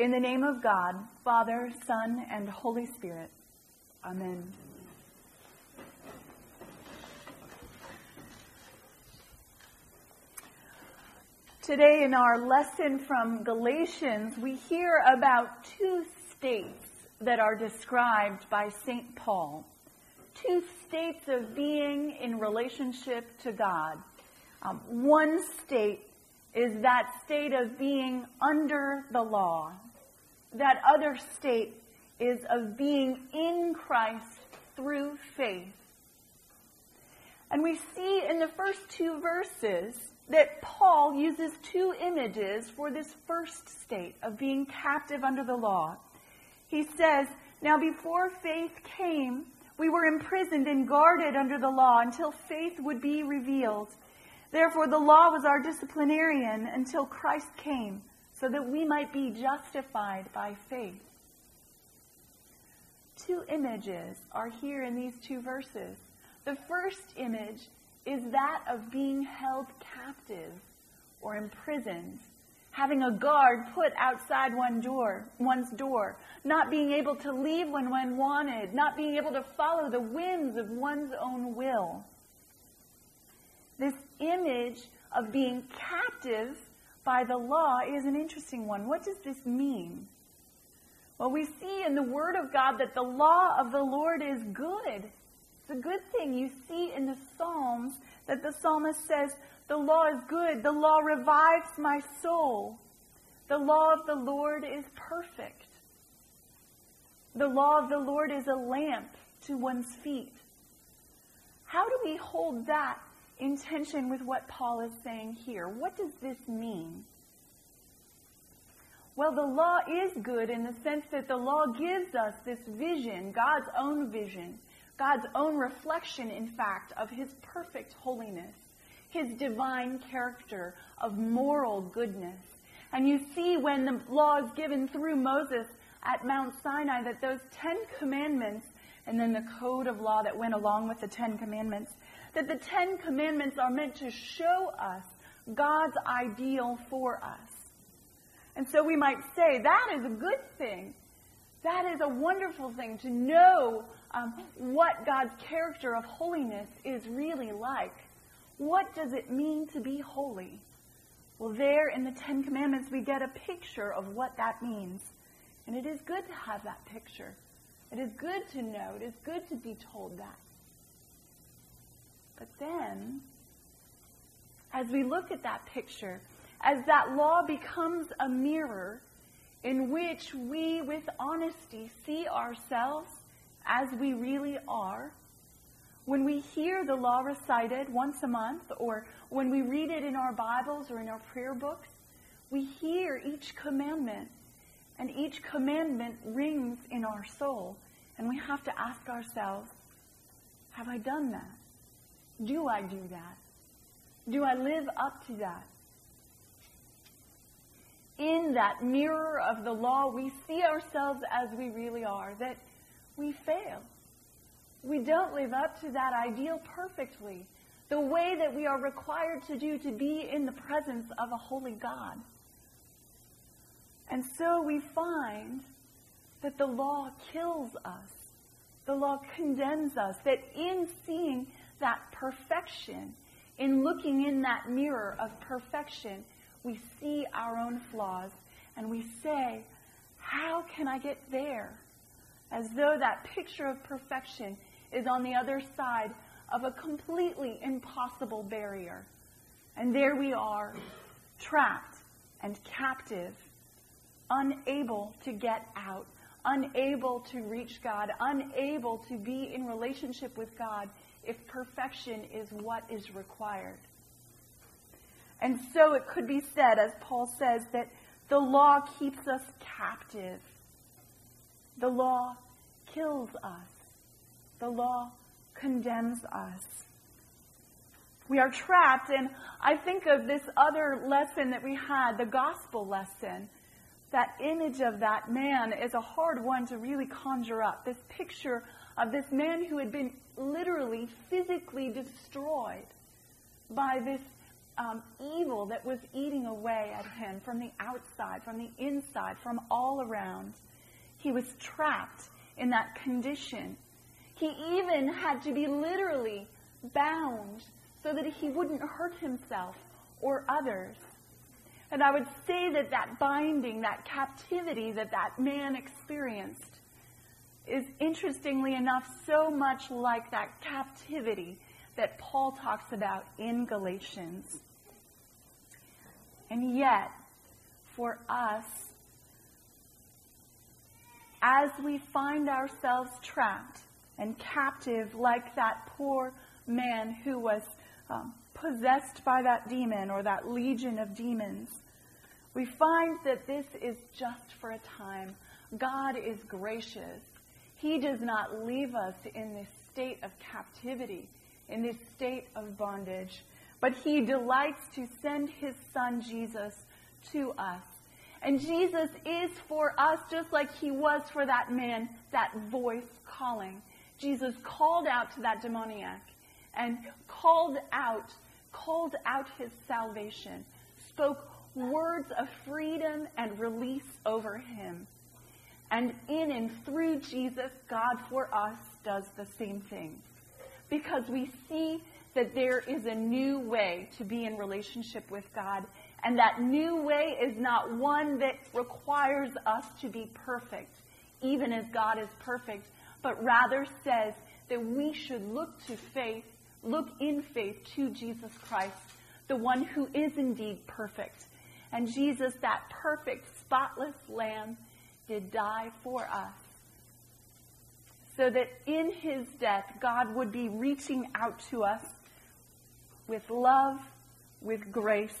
In the name of God, Father, Son, and Holy Spirit. Amen. Today, in our lesson from Galatians, we hear about two states that are described by St. Paul. Two states of being in relationship to God. Um, one state is that state of being under the law. That other state is of being in Christ through faith. And we see in the first two verses that Paul uses two images for this first state of being captive under the law. He says, Now before faith came, we were imprisoned and guarded under the law until faith would be revealed. Therefore, the law was our disciplinarian until Christ came, so that we might be justified by faith. Two images are here in these two verses. The first image is that of being held captive or imprisoned, having a guard put outside one door, one's door, not being able to leave when one wanted, not being able to follow the whims of one's own will. This image of being captive by the law is an interesting one. What does this mean? Well, we see in the Word of God that the law of the Lord is good. It's a good thing. You see in the Psalms that the psalmist says, The law is good. The law revives my soul. The law of the Lord is perfect. The law of the Lord is a lamp to one's feet. How do we hold that in tension with what Paul is saying here? What does this mean? Well, the law is good in the sense that the law gives us this vision, God's own vision, God's own reflection, in fact, of His perfect holiness, His divine character of moral goodness. And you see when the law is given through Moses at Mount Sinai that those Ten Commandments and then the code of law that went along with the Ten Commandments, that the Ten Commandments are meant to show us God's ideal for us. And so we might say that is a good thing. That is a wonderful thing to know um, what God's character of holiness is really like. What does it mean to be holy? Well, there in the Ten Commandments, we get a picture of what that means. And it is good to have that picture. It is good to know. It is good to be told that. But then, as we look at that picture, as that law becomes a mirror in which we, with honesty, see ourselves as we really are, when we hear the law recited once a month, or when we read it in our Bibles or in our prayer books, we hear each commandment, and each commandment rings in our soul. And we have to ask ourselves, have I done that? Do I do that? Do I live up to that? In that mirror of the law, we see ourselves as we really are, that we fail. We don't live up to that ideal perfectly, the way that we are required to do to be in the presence of a holy God. And so we find that the law kills us. The law condemns us. That in seeing that perfection, in looking in that mirror of perfection, we see our own flaws and we say, How can I get there? As though that picture of perfection is on the other side of a completely impossible barrier. And there we are, trapped and captive, unable to get out, unable to reach God, unable to be in relationship with God if perfection is what is required. And so it could be said, as Paul says, that the law keeps us captive. The law kills us. The law condemns us. We are trapped, and I think of this other lesson that we had, the gospel lesson. That image of that man is a hard one to really conjure up. This picture of this man who had been literally, physically destroyed by this um, evil that was eating away at him from the outside, from the inside, from all around. He was trapped in that condition. He even had to be literally bound so that he wouldn't hurt himself or others. And I would say that that binding, that captivity that that man experienced is interestingly enough so much like that captivity that Paul talks about in Galatians. And yet, for us, as we find ourselves trapped and captive like that poor man who was um, possessed by that demon or that legion of demons, we find that this is just for a time. God is gracious. He does not leave us in this state of captivity, in this state of bondage, but He delights to send His Son Jesus to us. And Jesus is for us just like He was for that man, that voice calling. Jesus called out to that demoniac and called out, called out His salvation, spoke words of freedom and release over him. And in and through Jesus, God for us does the same thing. Because we see that there is a new way to be in relationship with God. And that new way is not one that requires us to be perfect, even as God is perfect, but rather says that we should look to faith, look in faith to Jesus Christ, the one who is indeed perfect and Jesus, that perfect, spotless lamb, did die for us. So that in his death, God would be reaching out to us with love, with grace,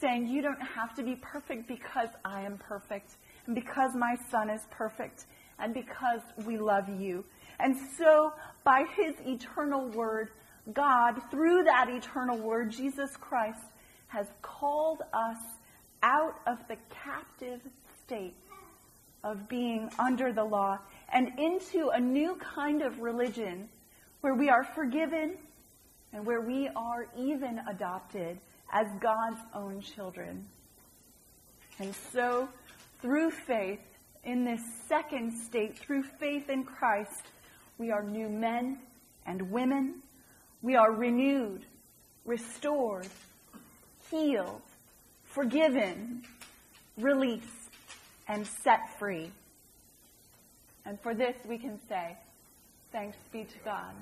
saying, You don't have to be perfect because I am perfect, and because my son is perfect, and because we love you. And so, by his eternal word, God, through that eternal word, Jesus Christ, has called us out of the captive state of being under the law and into a new kind of religion where we are forgiven and where we are even adopted as God's own children. And so, through faith, in this second state, through faith in Christ, we are new men and women. We are renewed, restored, healed, forgiven, released, and set free. And for this we can say, thanks be to God.